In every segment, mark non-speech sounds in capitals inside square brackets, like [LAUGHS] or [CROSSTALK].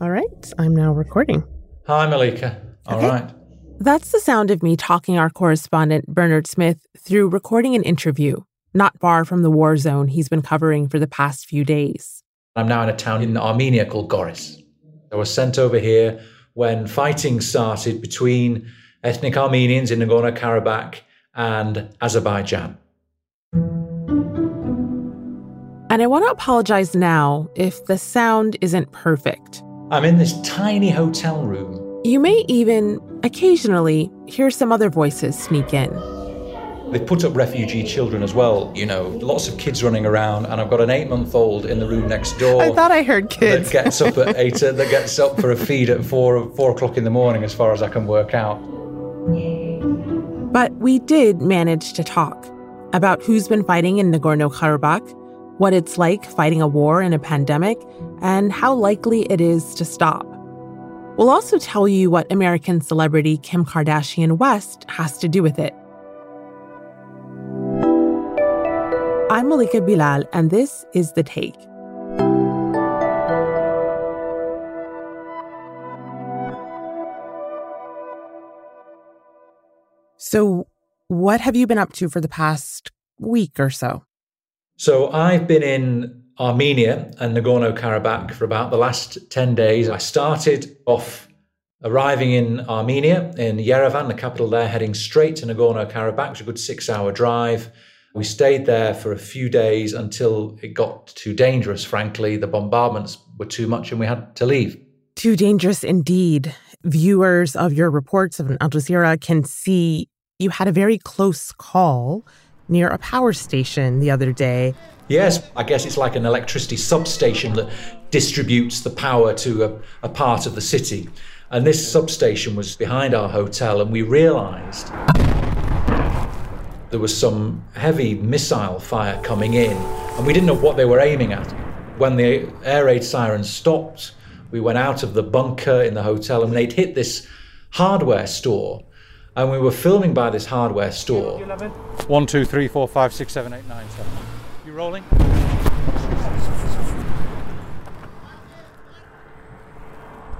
All right, I'm now recording. Hi, Malika. All Okay. right. That's the sound of me talking our correspondent, Bernard Smith, through recording an interview not far from the war zone he's been covering for the past few days. I'm now in a town in Armenia called Goris. I was sent over here when fighting started between ethnic Armenians in Nagorno Karabakh and Azerbaijan. And I want to apologize now if the sound isn't perfect. I'm in this tiny hotel room. You may even occasionally hear some other voices sneak in. They've put up refugee children as well, you know, lots of kids running around, and I've got an eight month old in the room next door. I thought I heard kids. That gets up at eight, uh, that gets up for a [LAUGHS] feed at four, four o'clock in the morning, as far as I can work out. But we did manage to talk about who's been fighting in Nagorno Karabakh, what it's like fighting a war in a pandemic, and how likely it is to stop. We'll also tell you what American celebrity Kim Kardashian West has to do with it. I'm Malika Bilal, and this is The Take. So, what have you been up to for the past week or so? So I've been in Armenia and Nagorno Karabakh for about the last 10 days. I started off arriving in Armenia, in Yerevan, the capital there, heading straight to Nagorno Karabakh, is a good six hour drive. We stayed there for a few days until it got too dangerous, frankly. The bombardments were too much and we had to leave. Too dangerous indeed. Viewers of your reports of Al Jazeera can see you had a very close call near a power station the other day. Yes, I guess it's like an electricity substation that distributes the power to a, a part of the city. And this substation was behind our hotel, and we realized there was some heavy missile fire coming in, and we didn't know what they were aiming at. When the air raid sirens stopped, we went out of the bunker in the hotel, and they'd hit this hardware store and we were filming by this hardware store. 1, 2, 3, 4, 5, 6, 7, 8, 9, 7 rolling.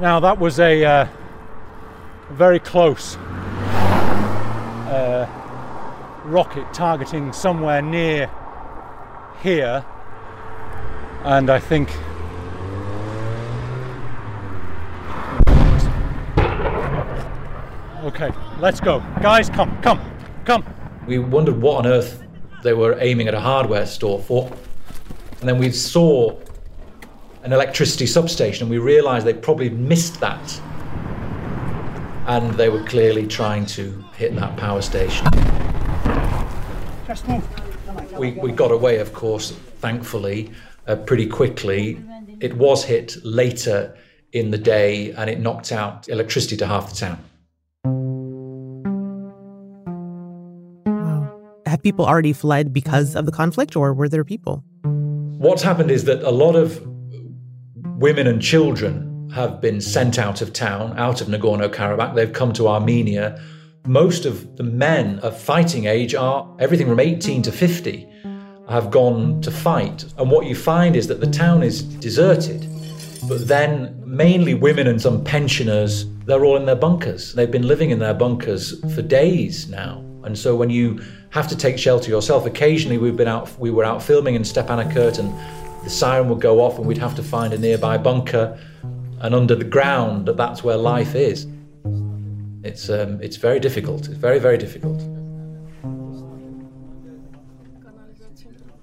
Now that was a uh, very close uh, rocket targeting somewhere near here and I think Okay, let's go. Guys, come, come, come. We wondered what on earth they were aiming at a hardware store for. And then we saw an electricity substation and we realized they probably missed that. And they were clearly trying to hit that power station. Just move. We, we got away, of course, thankfully, uh, pretty quickly. It was hit later in the day and it knocked out electricity to half the town. Wow. People mm. already fled because of the conflict, or were there people? What's happened is that a lot of women and children have been sent out of town, out of Nagorno Karabakh. They've come to Armenia. Most of the men of fighting age are everything from 18 to 50 have gone to fight. And what you find is that the town is deserted. But then mainly women and some pensioners, they're all in their bunkers. They've been living in their bunkers for days now. And so when you have to take shelter yourself, occasionally we've been out we were out filming in Stepanakert and the siren would go off and we'd have to find a nearby bunker and under the ground that's where life is. It's um, it's very difficult. It's very, very difficult.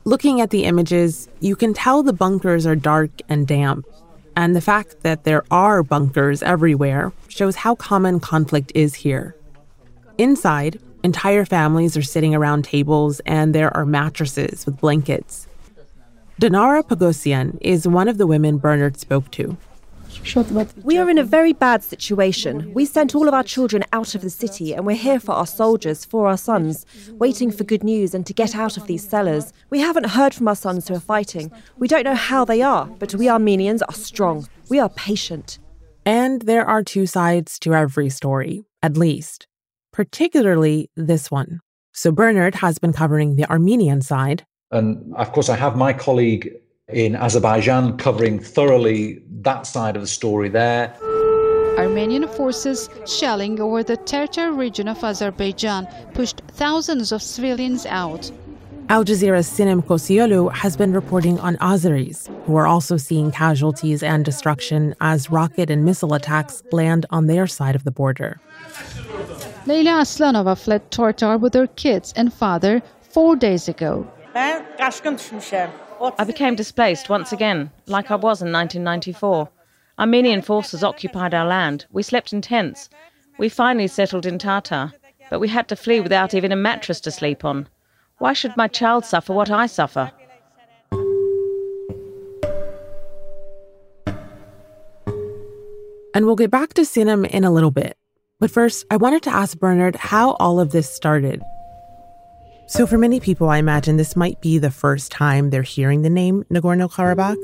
Looking at the images, you can tell the bunkers are dark and damp. And the fact that there are bunkers everywhere shows how common conflict is here. Inside, entire families are sitting around tables and there are mattresses with blankets. Dinara Pagosian is one of the women Bernard spoke to. We are in a very bad situation. We sent all of our children out of the city, and we're here for our soldiers, for our sons, waiting for good news and to get out of these cellars. We haven't heard from our sons who are fighting. We don't know how they are, but we Armenians are strong. We are patient. And there are two sides to every story, at least, particularly this one. So Bernard has been covering the Armenian side. And of course, I have my colleague in Azerbaijan covering thoroughly that side of the story there. Armenian forces shelling over the Terter region of Azerbaijan pushed thousands of civilians out. Al Jazeera's Sinem Koseoglu has been reporting on Azeris, who are also seeing casualties and destruction as rocket and missile attacks land on their side of the border. Leila Aslanova fled Tartar with her kids and father four days ago. I became displaced once again, like I was in 1994. Armenian forces occupied our land. We slept in tents. We finally settled in Tartar, but we had to flee without even a mattress to sleep on. Why should my child suffer what I suffer? And we'll get back to Sinem in a little bit. But first, I wanted to ask Bernard how all of this started. So, for many people, I imagine this might be the first time they're hearing the name Nagorno Karabakh.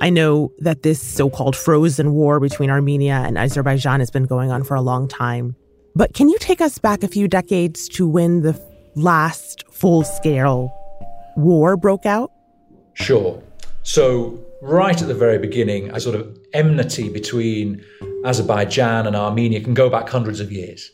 I know that this so called frozen war between Armenia and Azerbaijan has been going on for a long time. But can you take us back a few decades to when the last full scale war broke out? Sure. So, right at the very beginning, a sort of enmity between Azerbaijan and Armenia can go back hundreds of years.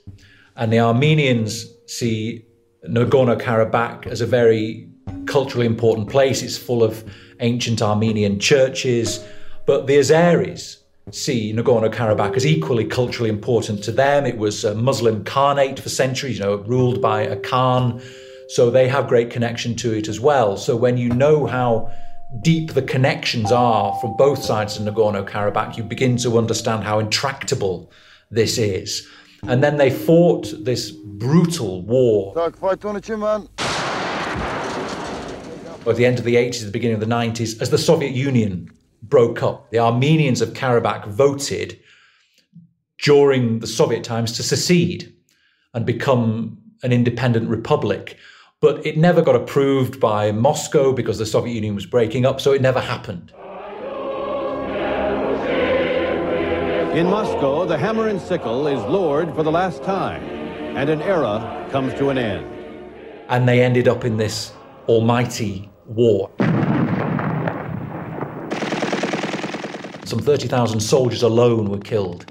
And the Armenians see Nagorno Karabakh as a very culturally important place. It's full of ancient Armenian churches. But the Azeris see Nagorno Karabakh as equally culturally important to them. It was a Muslim Khanate for centuries, you know, ruled by a Khan. So they have great connection to it as well. So when you know how deep the connections are from both sides of Nagorno Karabakh, you begin to understand how intractable this is. And then they fought this brutal war. At the end of the 80s, the beginning of the 90s, as the Soviet Union broke up, the Armenians of Karabakh voted during the Soviet times to secede and become an independent republic but it never got approved by Moscow because the Soviet Union was breaking up, so it never happened. In Moscow, the hammer and sickle is lowered for the last time, and an era comes to an end. And they ended up in this almighty war. Some 30,000 soldiers alone were killed.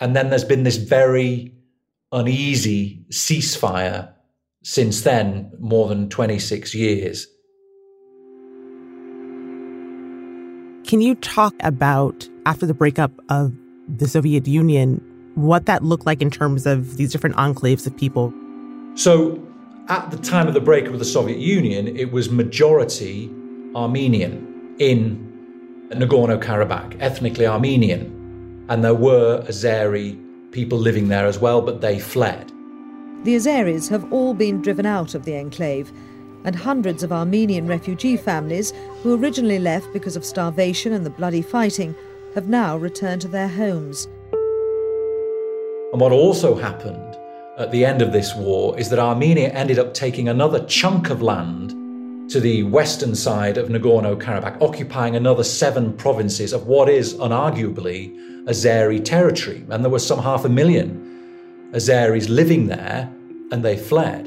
And then there's been this very uneasy ceasefire since then, more than 26 years. Can you talk about, after the breakup of the Soviet Union, what that looked like in terms of these different enclaves of people? So, at the time of the breakup of the Soviet Union, it was majority Armenian in Nagorno Karabakh, ethnically Armenian. And there were Azeri people living there as well, but they fled. The Azeris have all been driven out of the enclave, and hundreds of Armenian refugee families who originally left because of starvation and the bloody fighting have now returned to their homes. And what also happened at the end of this war is that Armenia ended up taking another chunk of land to the western side of Nagorno Karabakh, occupying another seven provinces of what is unarguably Azeri territory. And there were some half a million Azeris living there, and they fled.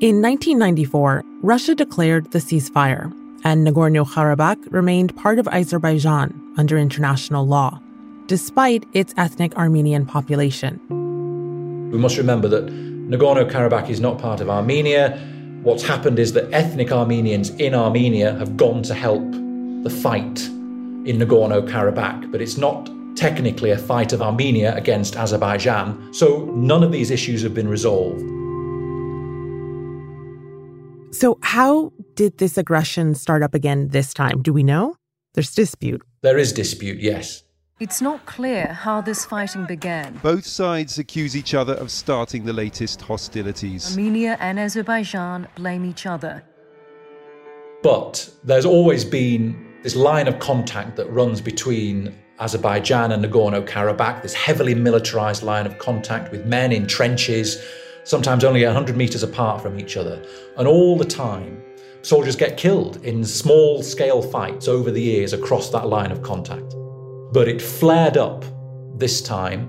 In 1994, Russia declared the ceasefire, and Nagorno Karabakh remained part of Azerbaijan under international law, despite its ethnic Armenian population. We must remember that Nagorno Karabakh is not part of Armenia. What's happened is that ethnic Armenians in Armenia have gone to help the fight in Nagorno Karabakh, but it's not technically a fight of Armenia against Azerbaijan, so none of these issues have been resolved. So, how did this aggression start up again this time? Do we know? There's dispute. There is dispute, yes. It's not clear how this fighting began. Both sides accuse each other of starting the latest hostilities. Armenia and Azerbaijan blame each other. But there's always been this line of contact that runs between Azerbaijan and Nagorno Karabakh, this heavily militarized line of contact with men in trenches, sometimes only 100 meters apart from each other. And all the time, soldiers get killed in small scale fights over the years across that line of contact. But it flared up this time,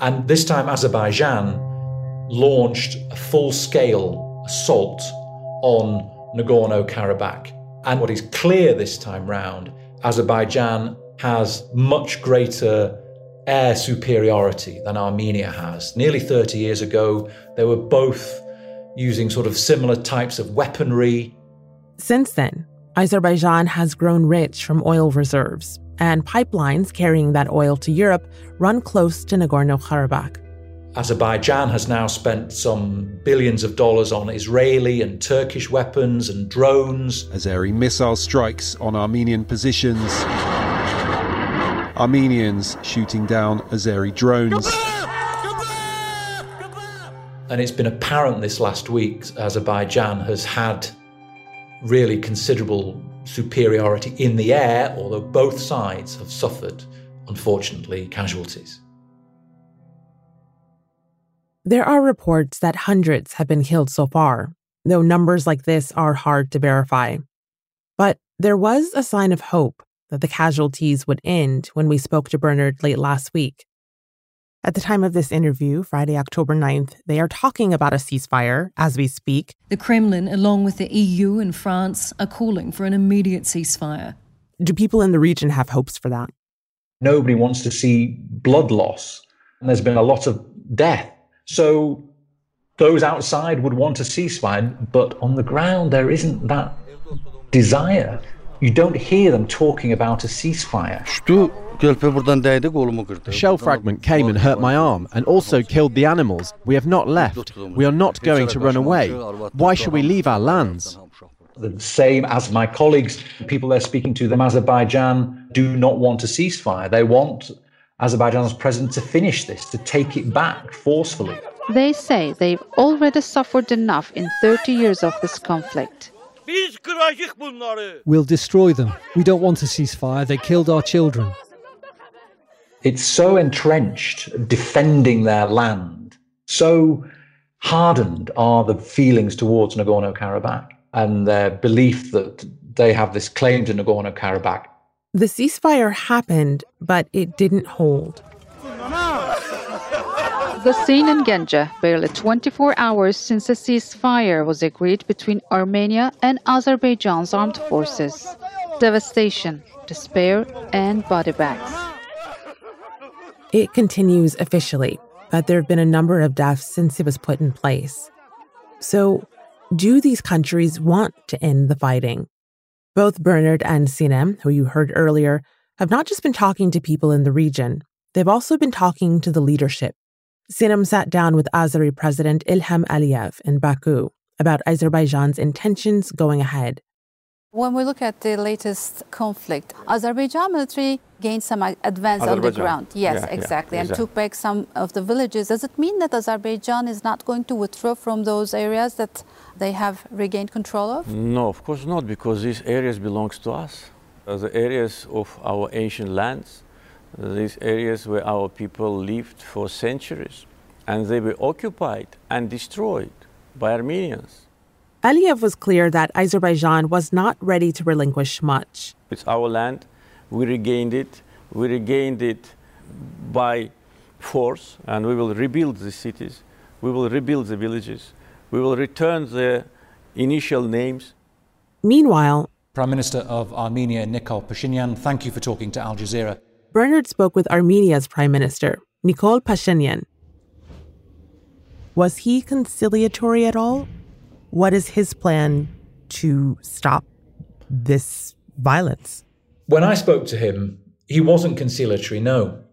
and this time Azerbaijan launched a full scale assault on Nagorno Karabakh And what is clear this time round, Azerbaijan has much greater air superiority than Armenia has. Nearly 30 years ago, they were both using sort of similar types of weaponry. Since then, Azerbaijan has grown rich from oil reserves, and pipelines carrying that oil to Europe run close to Nagorno Karabakh. Azerbaijan has now spent some billions of dollars on Israeli and Turkish weapons and drones. Azeri missile strikes on Armenian positions. Armenians shooting down Azeri drones. And it's been apparent this last week Azerbaijan has had really considerable superiority in the air, although both sides have suffered, unfortunately, casualties. There are reports that hundreds have been killed so far, though numbers like this are hard to verify. But there was a sign of hope that the casualties would end when we spoke to Bernard late last week. At the time of this interview, Friday, October 9th, they are talking about a ceasefire as we speak. The Kremlin, along with the EU and France, are calling for an immediate ceasefire. Do people in the region have hopes for that? Nobody wants to see blood loss, and there's been a lot of death. So those outside would want a ceasefire, but on the ground, there isn't that desire. You don't hear them talking about a ceasefire. A shell fragment came and hurt my arm and also killed the animals. We have not left. We are not going to run away. Why should we leave our lands? The same as my colleagues, people they're speaking to, them Azerbaijan do not want a ceasefire. They want Azerbaijan's president to finish this, to take it back forcefully. They say they've already suffered enough in 30 years of this conflict. We'll destroy them. We don't want a ceasefire. They killed our children. It's so entrenched, defending their land. So hardened are the feelings towards Nagorno Karabakh and their belief that they have this claim to Nagorno Karabakh. The ceasefire happened, but it didn't hold. The scene in Ganja, barely 24 hours since a ceasefire was agreed between Armenia and Azerbaijan's armed forces. Devastation, despair, and body bags. It continues officially, but there have been a number of deaths since it was put in place. So, do these countries want to end the fighting? Both Bernard and Sinem, who you heard earlier, have not just been talking to people in the region, they've also been talking to the leadership. Sinem sat down with Azeri President Ilham Aliyev in Baku about Azerbaijan's intentions going ahead. When we look at the latest conflict, Azerbaijan military gained some advance on the ground. Yes, yeah, exactly, yeah, and exactly. took back some of the villages. Does it mean that Azerbaijan is not going to withdraw from those areas that they have regained control of? No, of course not, because these areas belongs to us. Uh, the areas of our ancient lands, these areas where our people lived for centuries, and they were occupied and destroyed by Armenians. Aliyev was clear that Azerbaijan was not ready to relinquish much. It's our land. We regained it. We regained it by force, and we will rebuild the cities. We will rebuild the villages. We will return the initial names. Meanwhile, Prime Minister of Armenia, Nikol Pashinyan, thank you for talking to Al Jazeera. Bernard spoke with Armenia's Prime Minister, Nikol Pashinyan. Was he conciliatory at all? What is his plan to stop this violence? When I spoke to him, he wasn't conciliatory, no.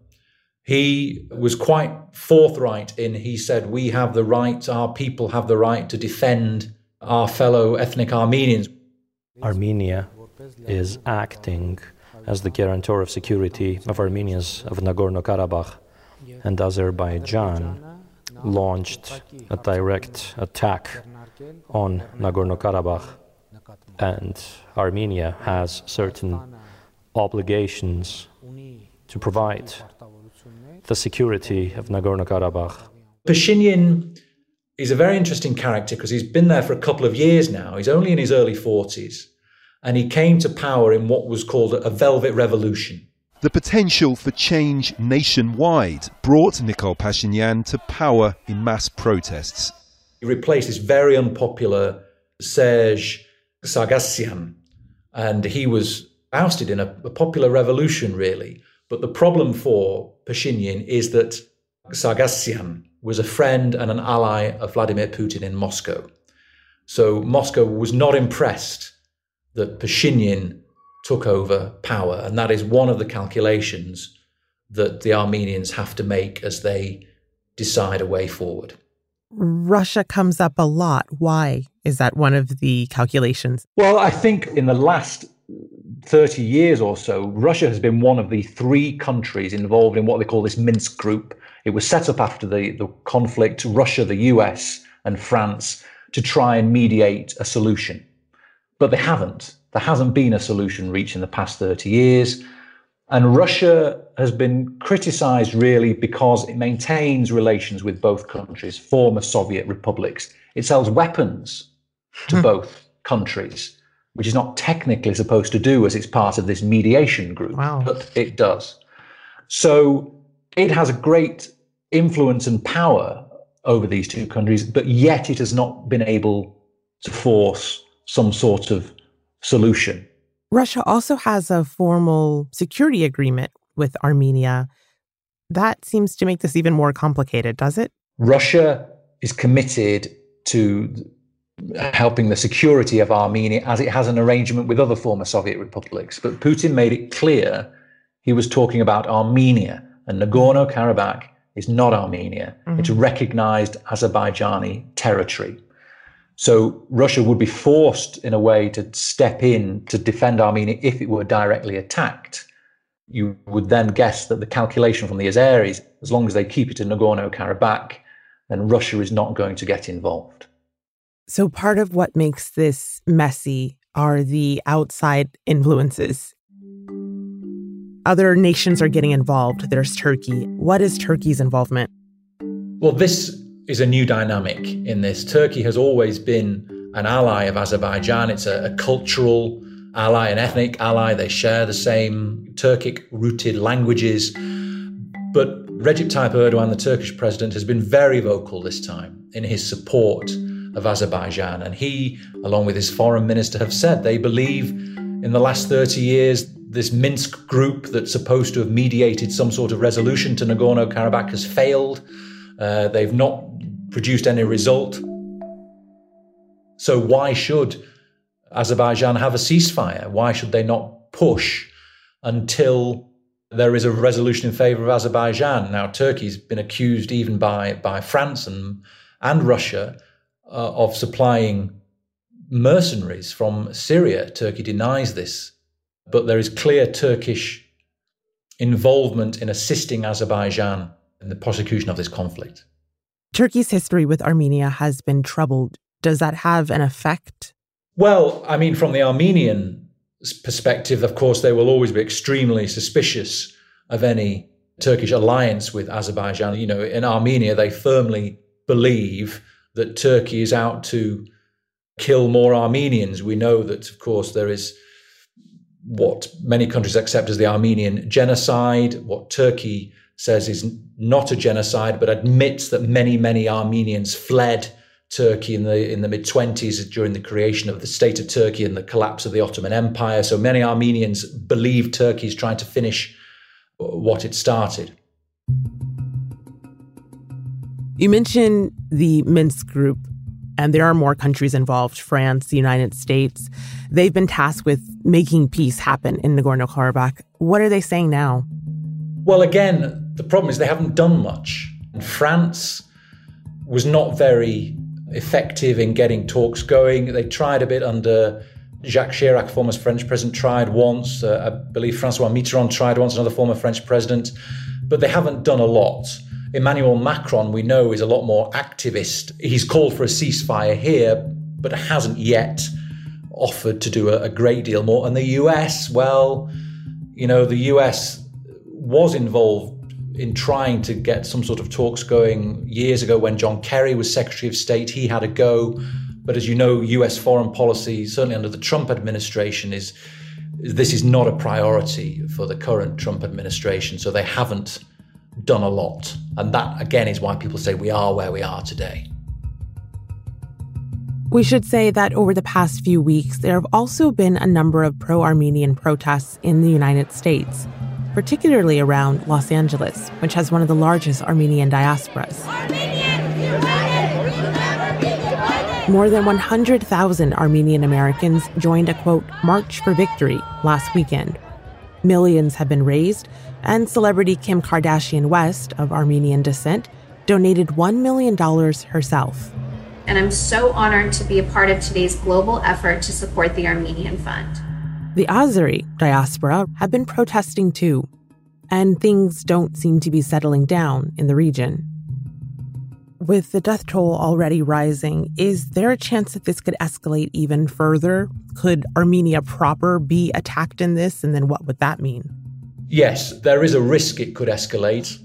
He was quite forthright in he said, We have the right, our people have the right to defend our fellow ethnic Armenians. Armenia is acting as the guarantor of security of Armenians of Nagorno Karabakh, and Azerbaijan launched a direct attack on Nagorno Karabakh, and Armenia has certain obligations to provide the security of Nagorno Karabakh. Pashinyan is a very interesting character because he's been there for a couple of years now. He's only in his early 40s, and he came to power in what was called a velvet revolution. The potential for change nationwide brought Nikol Pashinyan to power in mass protests. He replaced this very unpopular Serge Sargsyan, and he was ousted in a, a popular revolution, really. But the problem for Pashinyan is that Sargsyan was a friend and an ally of Vladimir Putin in Moscow. So Moscow was not impressed that Pashinyan took over power. And that is one of the calculations that the Armenians have to make as they decide a way forward. Russia comes up a lot. Why is that one of the calculations? Well, I think in the last 30 years or so, Russia has been one of the three countries involved in what they call this Minsk group. It was set up after the, the conflict, Russia, the US, and France, to try and mediate a solution. But they haven't. There hasn't been a solution reached in the past 30 years. And Russia has been criticized really because it maintains relations with both countries, former Soviet republics. It sells weapons to hmm. both countries, which is not technically supposed to do as it's part of this mediation group, wow. but it does. So it has a great influence and power over these two countries, but yet it has not been able to force some sort of solution. Russia also has a formal security agreement with Armenia. That seems to make this even more complicated, does it? Russia is committed to helping the security of Armenia as it has an arrangement with other former Soviet republics. But Putin made it clear he was talking about Armenia, and Nagorno Karabakh is not Armenia. Mm-hmm. It's recognized Azerbaijani territory. So Russia would be forced, in a way, to step in to defend Armenia if it were directly attacked. You would then guess that the calculation from the Azeris, as long as they keep it in Nagorno Karabakh, then Russia is not going to get involved. So part of what makes this messy are the outside influences. Other nations are getting involved. There's Turkey. What is Turkey's involvement? Well, this is a new dynamic in this. Turkey has always been an ally of Azerbaijan. It's a, a cultural ally, an ethnic ally. They share the same Turkic rooted languages. But Recep Tayyip Erdogan, the Turkish president, has been very vocal this time in his support of Azerbaijan. And he, along with his foreign minister, have said they believe in the last 30 years this Minsk group that's supposed to have mediated some sort of resolution to Nagorno Karabakh has failed. Uh, they've not produced any result. So, why should Azerbaijan have a ceasefire? Why should they not push until there is a resolution in favor of Azerbaijan? Now, Turkey's been accused even by, by France and, and Russia uh, of supplying mercenaries from Syria. Turkey denies this, but there is clear Turkish involvement in assisting Azerbaijan in the prosecution of this conflict. Turkey's history with Armenia has been troubled. Does that have an effect? Well, I mean, from the Armenian perspective, of course, they will always be extremely suspicious of any Turkish alliance with Azerbaijan. You know, in Armenia, they firmly believe that Turkey is out to kill more Armenians. We know that, of course, there is what many countries accept as the Armenian genocide, what Turkey says is not a genocide, but admits that many, many Armenians fled Turkey in the in the mid 20s during the creation of the state of Turkey and the collapse of the Ottoman Empire. So many Armenians believe Turkey is trying to finish uh, what it started. You mentioned the Minsk group, and there are more countries involved France, the United States. They've been tasked with making peace happen in Nagorno Karabakh. What are they saying now? Well, again, the problem is they haven't done much. And France was not very effective in getting talks going. They tried a bit under Jacques Chirac, former French president, tried once. Uh, I believe Francois Mitterrand tried once, another former French president. But they haven't done a lot. Emmanuel Macron, we know, is a lot more activist. He's called for a ceasefire here, but hasn't yet offered to do a, a great deal more. And the US, well, you know, the US was involved in trying to get some sort of talks going years ago when John Kerry was Secretary of State. He had a go. But as you know, US foreign policy, certainly under the Trump administration, is this is not a priority for the current Trump administration. So they haven't done a lot. And that, again, is why people say we are where we are today. We should say that over the past few weeks, there have also been a number of pro Armenian protests in the United States, particularly around Los Angeles, which has one of the largest Armenian diasporas. More than 100,000 Armenian Americans joined a quote, March for Victory last weekend. Millions have been raised, and celebrity Kim Kardashian West, of Armenian descent, donated $1 million herself. And I'm so honored to be a part of today's global effort to support the Armenian Fund. The Azeri diaspora have been protesting too, and things don't seem to be settling down in the region. With the death toll already rising, is there a chance that this could escalate even further? Could Armenia proper be attacked in this? And then what would that mean? Yes, there is a risk it could escalate.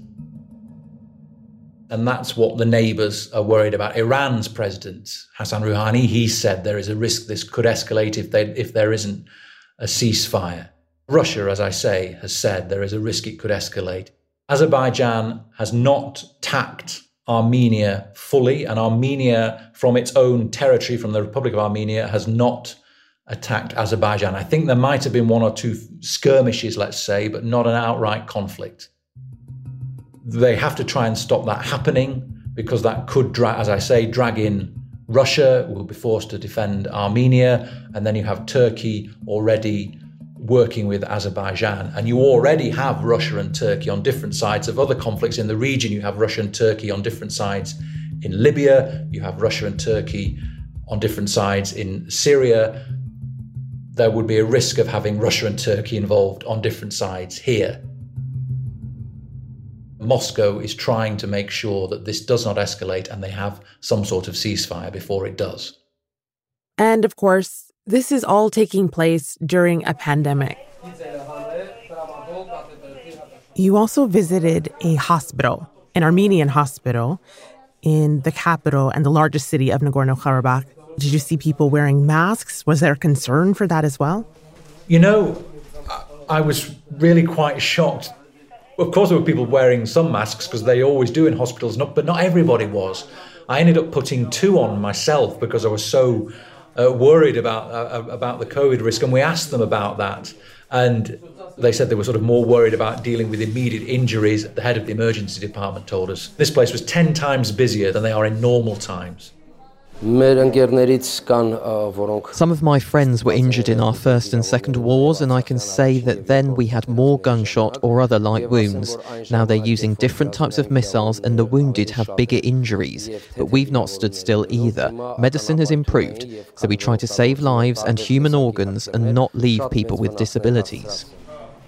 And that's what the neighbors are worried about. Iran's president, Hassan Rouhani, he said there is a risk this could escalate if, they, if there isn't a ceasefire. Russia, as I say, has said there is a risk it could escalate. Azerbaijan has not tacked Armenia fully, and Armenia, from its own territory, from the Republic of Armenia, has not attacked Azerbaijan. I think there might have been one or two skirmishes, let's say, but not an outright conflict. They have to try and stop that happening because that could, dra- as I say, drag in Russia, will be forced to defend Armenia, and then you have Turkey already working with Azerbaijan. And you already have Russia and Turkey on different sides of other conflicts in the region. You have Russia and Turkey on different sides in Libya, you have Russia and Turkey on different sides in Syria. There would be a risk of having Russia and Turkey involved on different sides here. Moscow is trying to make sure that this does not escalate and they have some sort of ceasefire before it does. And of course, this is all taking place during a pandemic. You also visited a hospital, an Armenian hospital in the capital and the largest city of Nagorno Karabakh. Did you see people wearing masks? Was there concern for that as well? You know, I was really quite shocked. Of course, there were people wearing some masks because they always do in hospitals, but not everybody was. I ended up putting two on myself because I was so uh, worried about uh, about the COVID risk, and we asked them about that, and they said they were sort of more worried about dealing with immediate injuries. The head of the emergency department told us this place was ten times busier than they are in normal times. Some of my friends were injured in our first and second wars, and I can say that then we had more gunshot or other light wounds. Now they're using different types of missiles, and the wounded have bigger injuries. But we've not stood still either. Medicine has improved, so we try to save lives and human organs and not leave people with disabilities.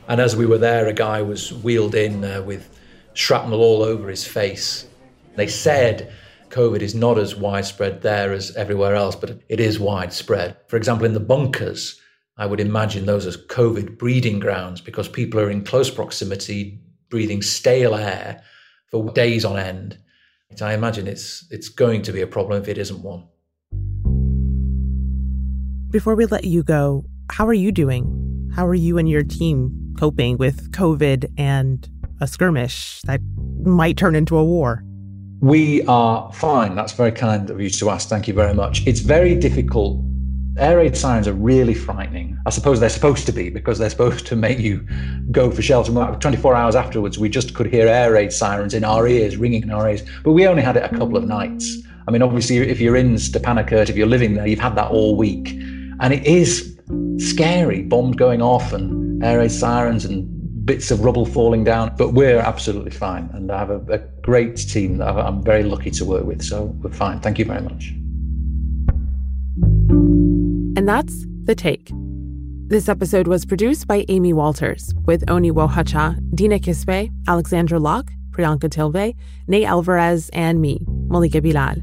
And as we were there, a guy was wheeled in uh, with shrapnel all over his face. They said COVID is not as widespread there as everywhere else, but it is widespread. For example, in the bunkers, I would imagine those as COVID breeding grounds because people are in close proximity, breathing stale air for days on end. I imagine it's it's going to be a problem if it isn't one. Before we let you go, how are you doing? How are you and your team coping with COVID and a skirmish that might turn into a war? We are fine. That's very kind of you to ask. Thank you very much. It's very difficult. Air raid sirens are really frightening. I suppose they're supposed to be because they're supposed to make you go for shelter. 24 hours afterwards, we just could hear air raid sirens in our ears, ringing in our ears. But we only had it a couple of nights. I mean, obviously, if you're in Stepanakert, if you're living there, you've had that all week. And it is scary bombs going off and air raid sirens and bits of rubble falling down, but we're absolutely fine. And I have a, a great team that I'm very lucky to work with. So we're fine. Thank you very much. And that's The Take. This episode was produced by Amy Walters with Oni Wohacha, Dina Kesbeh, Alexandra Locke, Priyanka Tilve, Nate Alvarez, and me, Malika Bilal.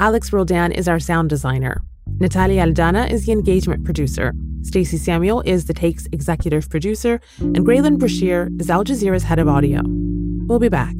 Alex Roldan is our sound designer. Natalia Aldana is the engagement producer. Stacey Samuel is The Take's executive producer, and Graelyn Brashear is Al Jazeera's head of audio. We'll be back.